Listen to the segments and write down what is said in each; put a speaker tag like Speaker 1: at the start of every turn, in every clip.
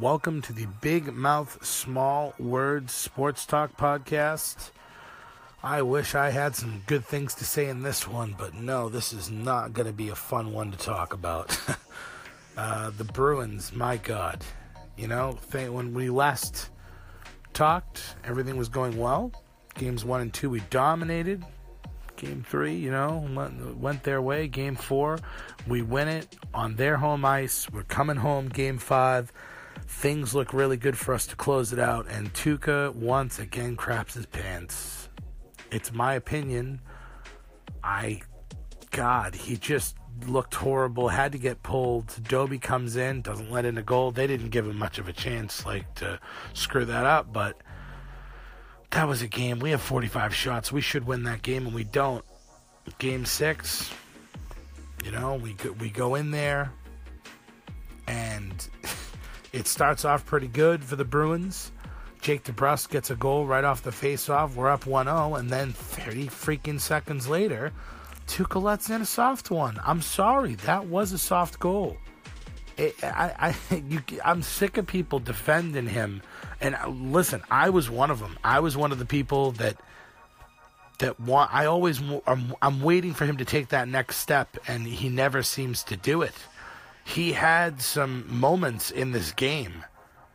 Speaker 1: Welcome to the Big Mouth Small Words Sports Talk podcast. I wish I had some good things to say in this one, but no, this is not going to be a fun one to talk about. uh, the Bruins, my God. You know, when we last talked, everything was going well. Games one and two, we dominated. Game three, you know, went, went their way. Game four, we win it on their home ice. We're coming home. Game five, things look really good for us to close it out. And Tuukka once again craps his pants. It's my opinion. I, God, he just looked horrible. Had to get pulled. Dobby comes in, doesn't let in a goal. They didn't give him much of a chance, like to screw that up, but that was a game. We have 45 shots. We should win that game, and we don't. Game six, you know, we we go in there, it starts off pretty good for the Bruins. Jake DeBrusk gets a goal right off the face-off. We're up 1-0, and then 30 freaking seconds later, Tuukka lets in a soft one. I'm sorry, that was a soft goal. It, I, I, you, I'm sick of people defending him. And uh, listen, I was one of them. I was one of the people that that want. I always, I'm, I'm waiting for him to take that next step, and he never seems to do it. He had some moments in this game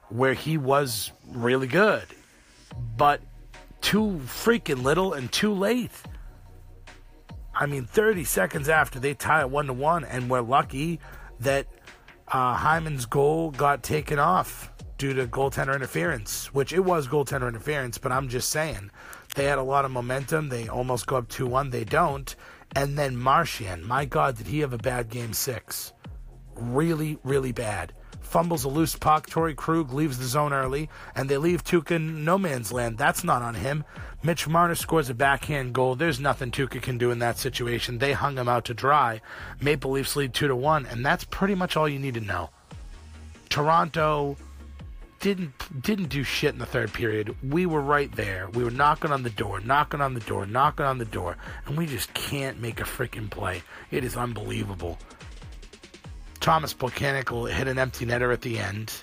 Speaker 1: where he was really good, but too freaking little and too late. I mean, 30 seconds after they tie it one to one, and we're lucky that uh, Hyman's goal got taken off due to goaltender interference, which it was goaltender interference, but I'm just saying they had a lot of momentum. They almost go up 2 1. They don't. And then Marchand, my God, did he have a bad game six? Really, really bad fumbles a loose puck. Torey Krug leaves the zone early, and they leave Tuukka no man's land. That's not on him. Mitch Marner scores a backhand goal. There's nothing Tuukka can do in that situation. They hung him out to dry. Maple Leafs lead two to one, and that's pretty much all you need to know. Toronto didn't didn't do shit in the third period. We were right there. We were knocking on the door, knocking on the door, knocking on the door, and we just can't make a freaking play. It is unbelievable. Tomas Plekanec will hit an empty netter at the end,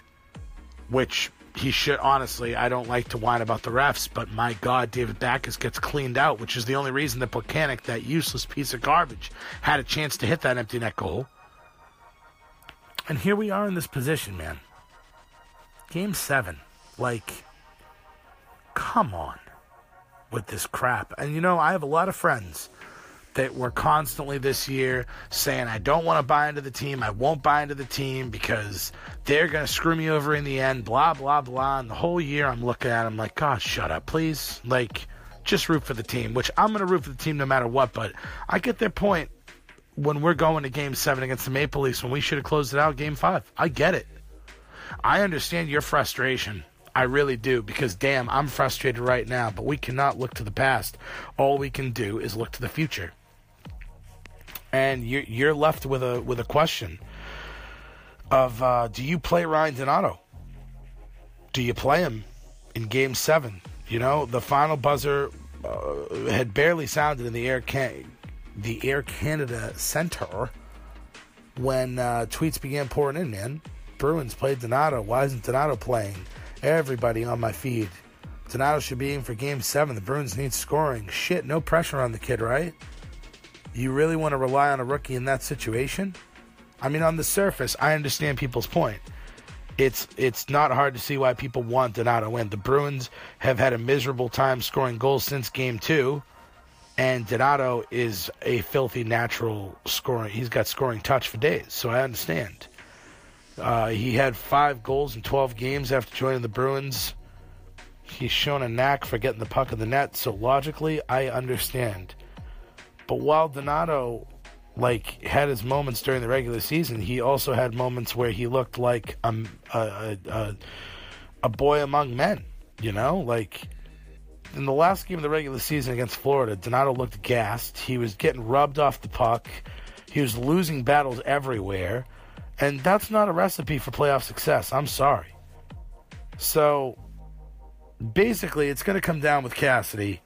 Speaker 1: which he should honestly. I don't like to whine about the refs, but my God, David Backes gets cleaned out, which is the only reason that Plekanec, that useless piece of garbage, had a chance to hit that empty net goal. And here we are in this position, man. Game seven. Like, come on with this crap. And you know, I have a lot of friends that were constantly this year saying, I don't want to buy into the team. I won't buy into the team because they're going to screw me over in the end, blah, blah, blah. And the whole year I'm looking at them like, God, shut up, please. Like, just root for the team, which I'm going to root for the team no matter what. But I get their point when we're going to game seven against the Maple Leafs when we should have closed it out game five. I get it. I understand your frustration. I really do because damn, I'm frustrated right now, but we cannot look to the past. All we can do is look to the future and you're you're left with a with a question of uh, do you play Ryan Donato? Do you play him in Game Seven? You know, the final buzzer uh, had barely sounded in the Air Can- the Air Canada Center when uh, tweets began pouring in. Man, Bruins played Donato. Why isn't Donato playing? Everybody on my feed. Donato should be in for Game Seven. The Bruins need scoring. Shit, no pressure on the kid, right? You really want to rely on a rookie in that situation? I mean, on the surface, I understand people's point. It's it's not hard to see why people want Donato win. The Bruins have had a miserable time scoring goals since Game Two, and Donato is a filthy natural scoring. He's got scoring touch for days, so I understand. Uh, he had five goals in 12 games after joining the Bruins. He's shown a knack for getting the puck in the net, so logically, I understand. But while Donato like had his moments during the regular season, he also had moments where he looked like um, a a, a, a boy among men. You know, like in the last game of the regular season against Florida, Donato looked gassed. He was getting rubbed off the puck. He was losing battles everywhere. And that's not a recipe for playoff success. I'm sorry. So basically, it's going to come down with Cassidy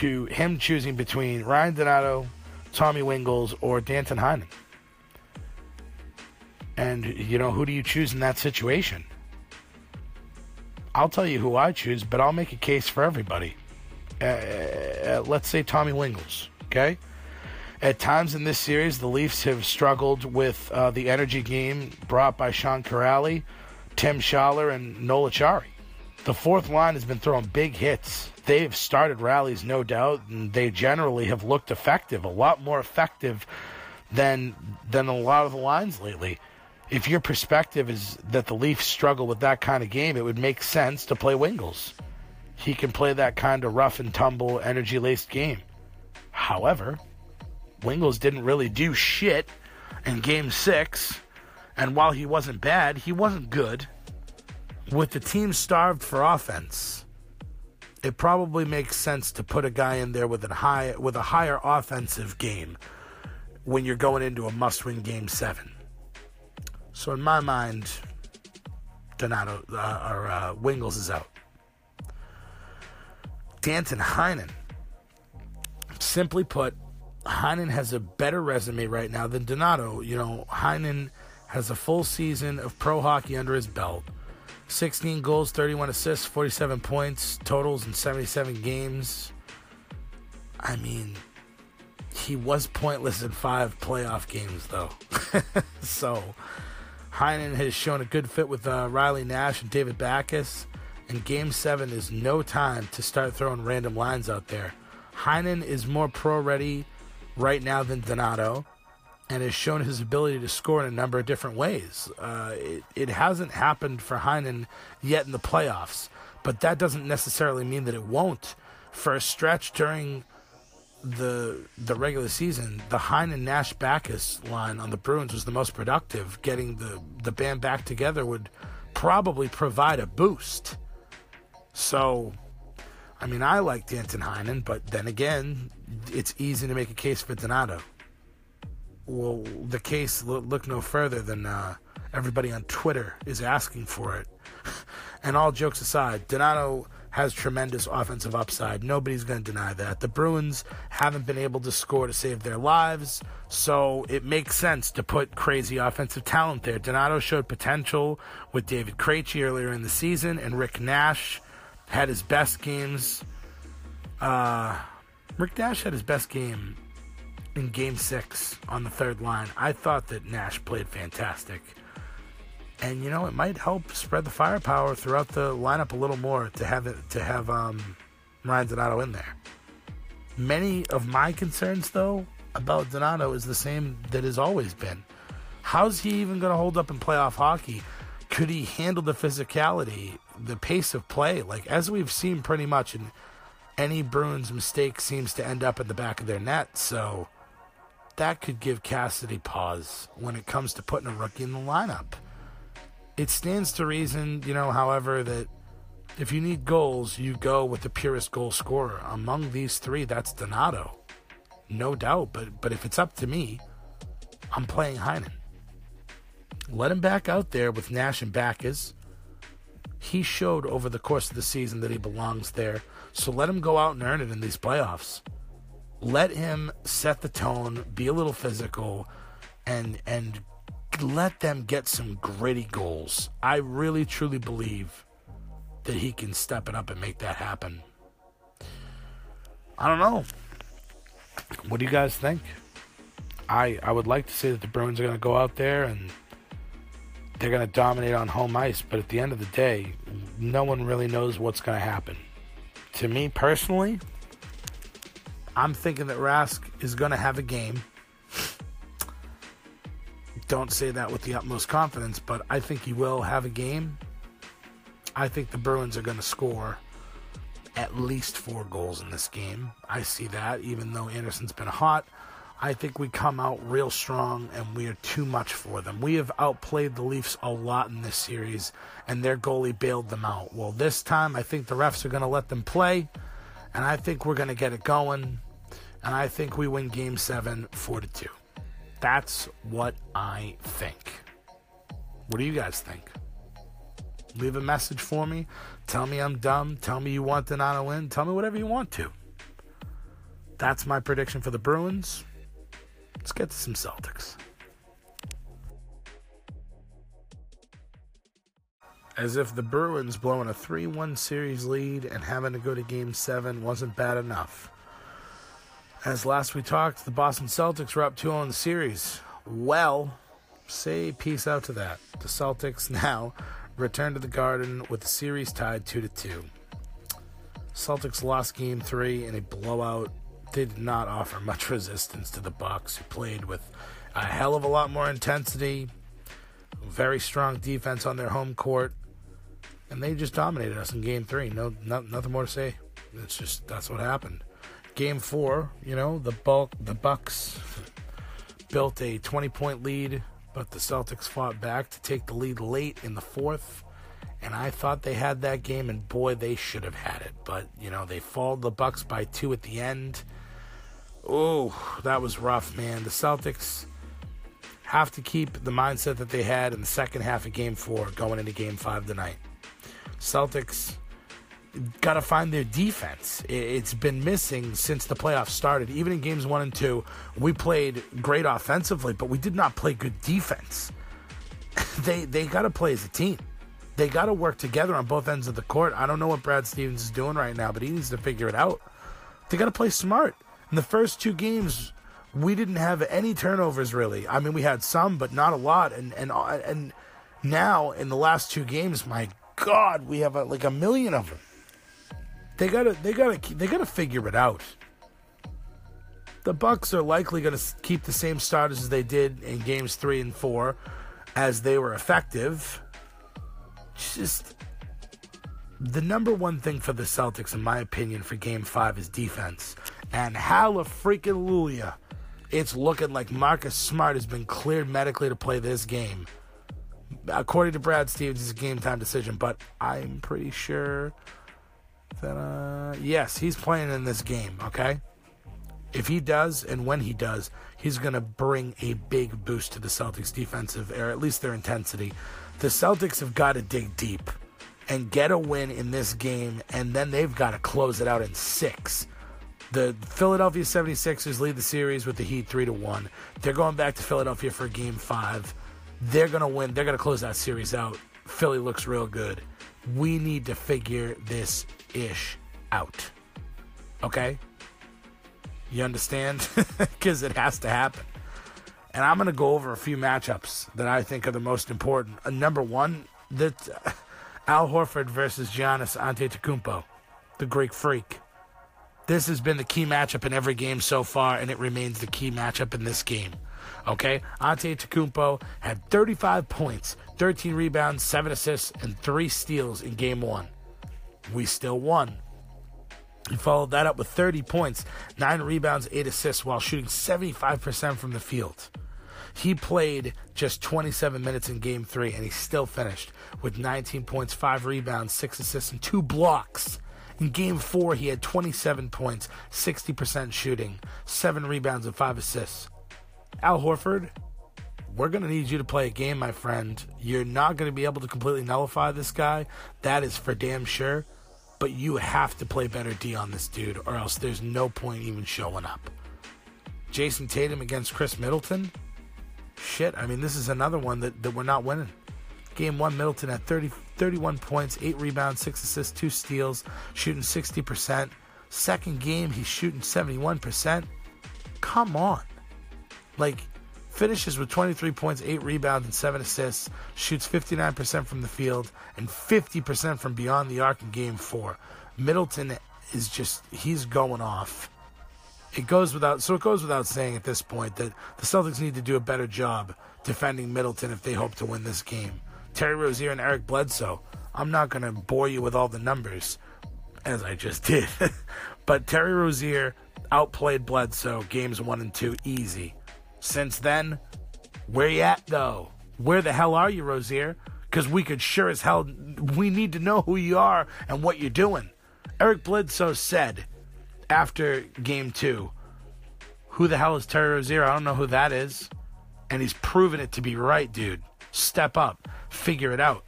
Speaker 1: to him choosing between Ryan Donato, Tommy Wingels, or Danton Heinen. And, you know, who do you choose in that situation? I'll tell you who I choose, but I'll make a case for everybody. Uh, uh, let's say Tommy Wingels, okay? At times in this series, the Leafs have struggled with uh, the energy game brought by Sean Kuraly, Tim Schaller, and Noel Acciari. The fourth line has been throwing big hits. They've started rallies, no doubt, and they generally have looked effective, a lot more effective than than a lot of the lines lately if your perspective is that the Leafs struggle with that kind of game, it would make sense to play Wingels. He can play that kind of rough and tumble, energy laced game. However, Wingels didn't really do shit in game six, and while he wasn't bad, he wasn't good. With the team starved for offense, it probably makes sense to put a guy in there with a high with a higher offensive game when you're going into a must-win game seven. So in my mind, Donato uh, or uh, Wingels is out. Danton Heinen. Simply put, Heinen has a better resume right now than Donato. You know, Heinen has a full season of pro hockey under his belt. 16 goals, 31 assists, 47 points, totals in 77 games. I mean, he was pointless in five playoff games, though. so, Heinen has shown a good fit with uh, Riley Nash and David Backes, and Game 7 is no time to start throwing random lines out there. Heinen is more pro ready right now than Donato and has shown his ability to score in a number of different ways. Uh, it, it hasn't happened for Heinen yet in the playoffs, but that doesn't necessarily mean that it won't. For a stretch during the the regular season, the Heinen Nash Backes line on the Bruins was the most productive. Getting the the band back together would probably provide a boost. So, I mean, I like Danton Heinen, but then again, it's easy to make a case for Donato. Well, the case look, no further than uh, everybody on Twitter is asking for it. and all jokes aside, Donato has tremendous offensive upside. Nobody's going to deny that. The Bruins haven't been able to score to save their lives, so it makes sense to put crazy offensive talent there. Donato showed potential with David Krejci earlier in the season, and Rick Nash had his best games. Uh, Rick Nash had his best game in Game Six on the third line. I thought that Nash played fantastic and you know it might help spread the firepower throughout the lineup a little more to have it to have um, Ryan Donato in there. Many of my concerns, though, about Donato is the same that has always been. How's he even going to hold up in playoff hockey? Could he handle the physicality, the pace of play? Like as we've seen pretty much, and any Bruins mistake seems to end up at the back of their net. So that could give Cassidy pause when it comes to putting a rookie in the lineup it stands to reason, you know, however, that if you need goals, you go with the purest goal scorer. Among these three, that's Donato. No doubt. But but if it's up to me, I'm playing Heinen. Let him back out there with Nash and Backes. He showed over the course of the season that he belongs there. So let him go out and earn it in these playoffs. Let him set the tone, be a little physical, and and let them get some gritty goals. I really truly believe that he can step it up and make that happen. I don't know. What do you guys think? I I would like to say that the Bruins are going to go out there and they're going to dominate on home ice, but at the end of the day, no one really knows what's going to happen. To me personally, I'm thinking that Rask is going to have a game don't say that with the utmost confidence, but I think he will have a game. I think the Bruins are going to score at least four goals in this game. I see that, even though Andersen's been hot. I think we come out real strong and we are too much for them. We have outplayed the Leafs a lot in this series, and their goalie bailed them out. Well, this time I think the refs are going to let them play, and I think we're going to get it going, and I think we win game seven, 4 to 2. That's what I think. What do you guys think? Leave a message for me. Tell me I'm dumb. Tell me you want the Donato win. Tell me whatever you want to. That's my prediction for the Bruins. Let's get to some Celtics. As if the Bruins blowing a 3 1 series lead and having to go to game 7 wasn't bad enough. As last we talked, the Boston Celtics were up 2 0 in the series. Well, say peace out to that. The Celtics now return to the Garden with the series tied 2 2. Celtics lost game 3 in a blowout. They did not offer much resistance to the Bucks, who played with a hell of a lot more intensity, very strong defense on their home court, and they just dominated us in game 3. No, no nothing more to say. It's just that's what happened. Game 4, you know, the bulk the Bucks built a 20 point lead, but the Celtics fought back to take the lead late in the fourth. And I thought they had that game, and boy, they should have had it. But you know, they followed the Bucks by two at the end. Oh, that was rough, man. The Celtics have to keep the mindset that they had in the second half of Game Four going into Game Five tonight. Celtics got to find their defense. It's been missing since the playoffs started. Even in games one and two, we played great offensively, but we did not play good defense. they they got to play as a team. They got to work together on both ends of the court. I don't know what Brad Stevens is doing right now, but he needs to figure it out. They got to play smart. In the first two games, we didn't have any turnovers really. I mean, we had some, but not a lot. And and and now in the last two games, my God, we have a, like a million of them. They gotta, they gotta, they gotta figure it out. The Bucks are likely going to keep the same starters as they did in games three and four, as they were effective. Just the number one thing for the Celtics, in my opinion, for Game Five is defense. And hallelujah, it's looking like Marcus Smart has been cleared medically to play this game. According to Brad Stevens, it's a game time decision, but I'm pretty sure that uh, yes, he's playing in this game. Okay, if he does, and when he does, he's going to bring a big boost to the Celtics' defensive, or at least their intensity. The Celtics have got to dig deep and get a win in this game, and then they've got to close it out in six. The Philadelphia 76ers lead the series with the Heat 3 to 1. They're going back to Philadelphia for game 5. They're going to win. They're going to close that series out. Philly looks real good. We need to figure this ish out. Okay? You understand? Because it has to happen. And I'm going to go over a few matchups that I think are the most important. Uh, number one, that uh, Al Horford versus Giannis Antetokounmpo, the Greek freak. This has been the key matchup in every game so far, and it remains the key matchup in this game. Okay, Antetokounmpo had 35 points, 13 rebounds, 7 assists, and 3 steals in game 1 we still won. He followed that up with 30 points, 9 rebounds, 8 assists while shooting 75% from the field. He played just 27 minutes in game 3 and he still finished with 19 points, 5 rebounds, 6 assists and 2 blocks. In game 4 he had 27 points, 60% shooting, 7 rebounds and 5 assists. Al Horford, we're going to need you to play a game, my friend. You're not going to be able to completely nullify this guy. That is for damn sure but you have to play better D on this dude, or else there's no point even showing up. Jayson Tatum against Khris Middleton? Shit, I mean, this is another one that, that we're not winning. Game one, Middleton at 30, 31 points, 8 rebounds, 6 assists, 2 steals, shooting 60%. Second game, he's shooting 71%. Come on. Like, finishes with 23 points, 8 rebounds, and 7 assists, shoots 59% from the field and 50% from beyond the arc in game 4. Middleton is just, he's going off. It goes without, so it goes without saying at this point that the Celtics need to do a better job defending Middleton if they hope to win this game. Terry Rozier and Eric Bledsoe. I'm not going to bore you with all the numbers, as I just did. but Terry Rozier outplayed Bledsoe games one and two easy. Since then, where you at though? Where the hell are you, Rozier? Because we could sure as hell, we need to know who you are and what you're doing. Eric Bledsoe said after game two, who the hell is Terry Rozier? I don't know who that is. And he's proven it to be right, dude. Step up, figure it out.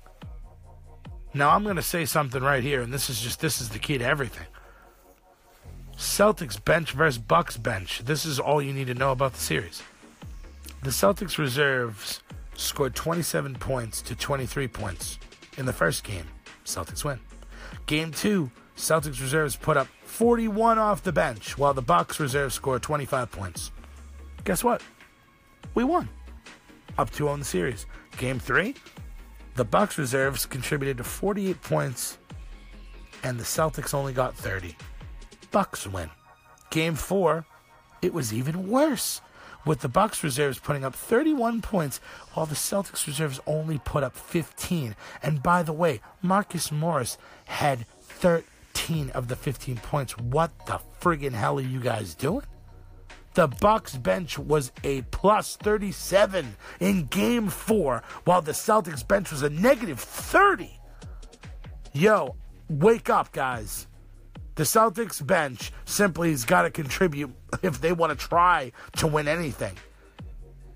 Speaker 1: Now I'm going to say something right here, and this is just this is the key to everything. Celtics bench versus Bucks bench. This is all you need to know about the series. The Celtics reserves scored 27 points to 23 points. in the first game. Celtics win. Game two, Celtics reserves put up 41 off the bench, while the Bucks reserves scored 25 points. Guess what? We won. Up 2 on the series. Game three, the Bucks reserves contributed to 48 points, and the Celtics only got 30. Bucks win. Game four, it was even worse, with the Bucks reserves putting up 31 points, while the Celtics reserves only put up 15. And by the way, Marcus Morris had 13 of the 15 points. What the friggin' hell are you guys doing? The Bucks bench was a plus 37 in game 4 while the Celtics bench was a negative 30. Yo, wake up guys. The Celtics bench simply has got to contribute if they want to try to win anything.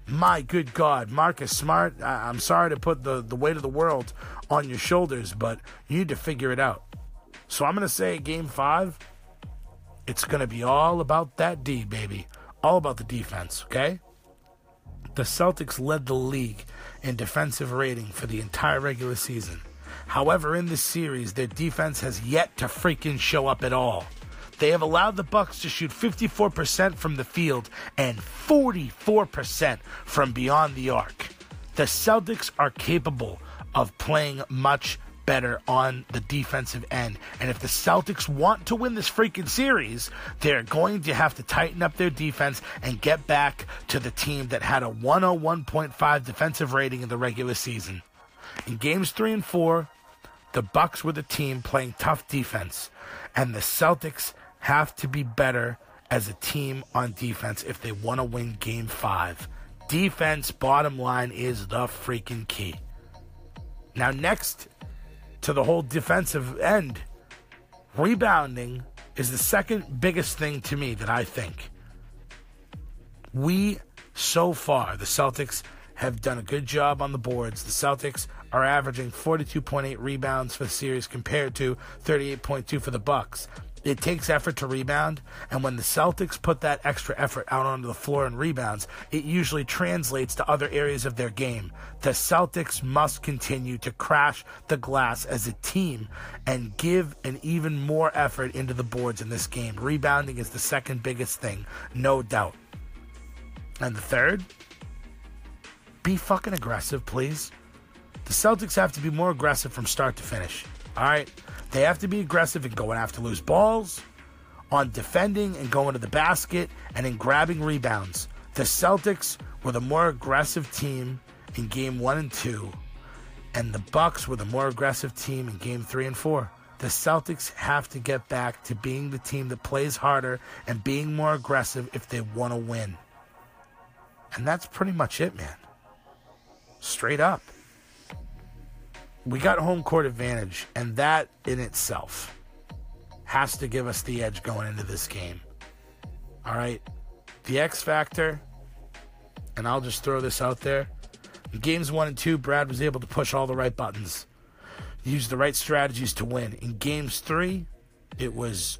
Speaker 1: My good God, Marcus Smart, I- am sorry to put the, the weight of the world on your shoulders, but you need to figure it out. So I'm going to say game five, it's going to be all about that D, baby. All about the defense, okay? The Celtics led the league in defensive rating for the entire regular season. However, in this series, their defense has yet to freaking show up at all. They have allowed the Bucks to shoot 54% from the field and 44% from beyond the arc. The Celtics are capable of playing much better on the defensive end. And if the Celtics want to win this freaking series, they're going to have to tighten up their defense and get back to the team that had a 101.5 defensive rating in the regular season. In games 3 and 4, the Bucks were the team playing tough defense, and the Celtics have to be better as a team on defense if they want to win game 5. Defense, bottom line, is the freaking key. Now, next to the whole defensive end, rebounding is the second biggest thing to me that I think. We, so far, the Celtics have done a good job on the boards. The Celtics are averaging 42.8 rebounds for the series compared to 38.2 for the Bucks. It takes effort to rebound, and when the Celtics put that extra effort out onto the floor and rebounds, it usually translates to other areas of their game. The Celtics must continue to crash the glass as a team and give an even more effort into the boards in this game. Rebounding is the second biggest thing, no doubt. And the third, be fucking aggressive, please. The Celtics have to be more aggressive from start to finish. All right? They have to be aggressive in going after loose balls, on defending and going to the basket, and in grabbing rebounds. The Celtics were the more aggressive team in game 1 and 2, and the Bucks were the more aggressive team in game 3 and 4. The Celtics have to get back to being the team that plays harder and being more aggressive if they want to win. And that's pretty much it, man. Straight up. We got home court advantage, and that in itself has to give us the edge going into this game. All right. The X factor, and I'll just throw this out there. In games one and two, Brad was able to push all the right buttons, use the right strategies to win. In games three, it was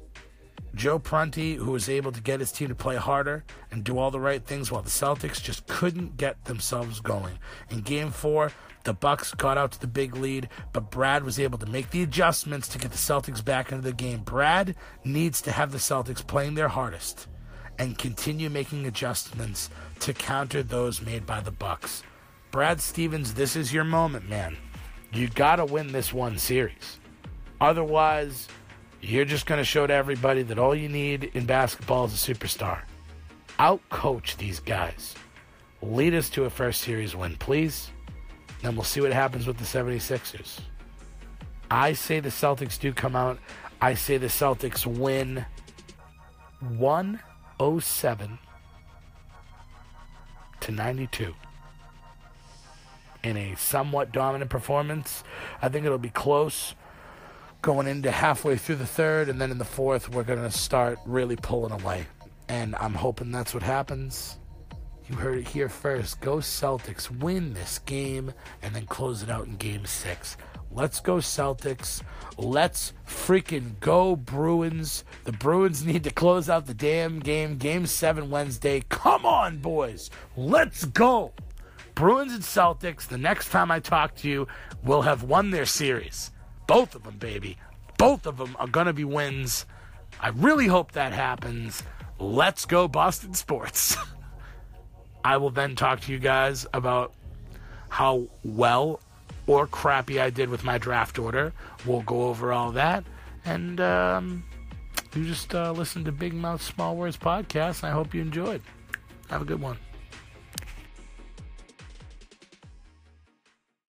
Speaker 1: Joe Prunty who was able to get his team to play harder and do all the right things while the Celtics just couldn't get themselves going. In game four, the Bucks got out to the big lead, but Brad was able to make the adjustments to get the Celtics back into the game. Brad needs to have the Celtics playing their hardest and continue making adjustments to counter those made by the Bucks. Brad Stevens, this is your moment, man. You got to win this one series. Otherwise, you're just going to show to everybody that all you need in basketball is a superstar. Outcoach these guys. Lead us to a first series win, please. Then we'll see what happens with the 76ers. I say the Celtics do come out. I say the Celtics win 107 to 92 in a somewhat dominant performance. I think it'll be close going into halfway through the third, and then in the fourth, we're going to start really pulling away. And I'm hoping that's what happens. You heard it here first. Go Celtics. Win this game and then close it out in game six. Let's go Celtics. Let's freaking go Bruins. The Bruins need to close out the damn game. Game seven Wednesday. Come on, boys. Let's go. Bruins and Celtics, the next time I talk to you, will have won their series. Both of them, baby. Both of them are going to be wins. I really hope that happens. Let's go, Boston Sports. I will then talk to you guys about how well or crappy I did with my draft order. We'll go over all that. And um, you just uh, listen to Big Mouth Small Words podcast. I hope you enjoyed. Have a good one.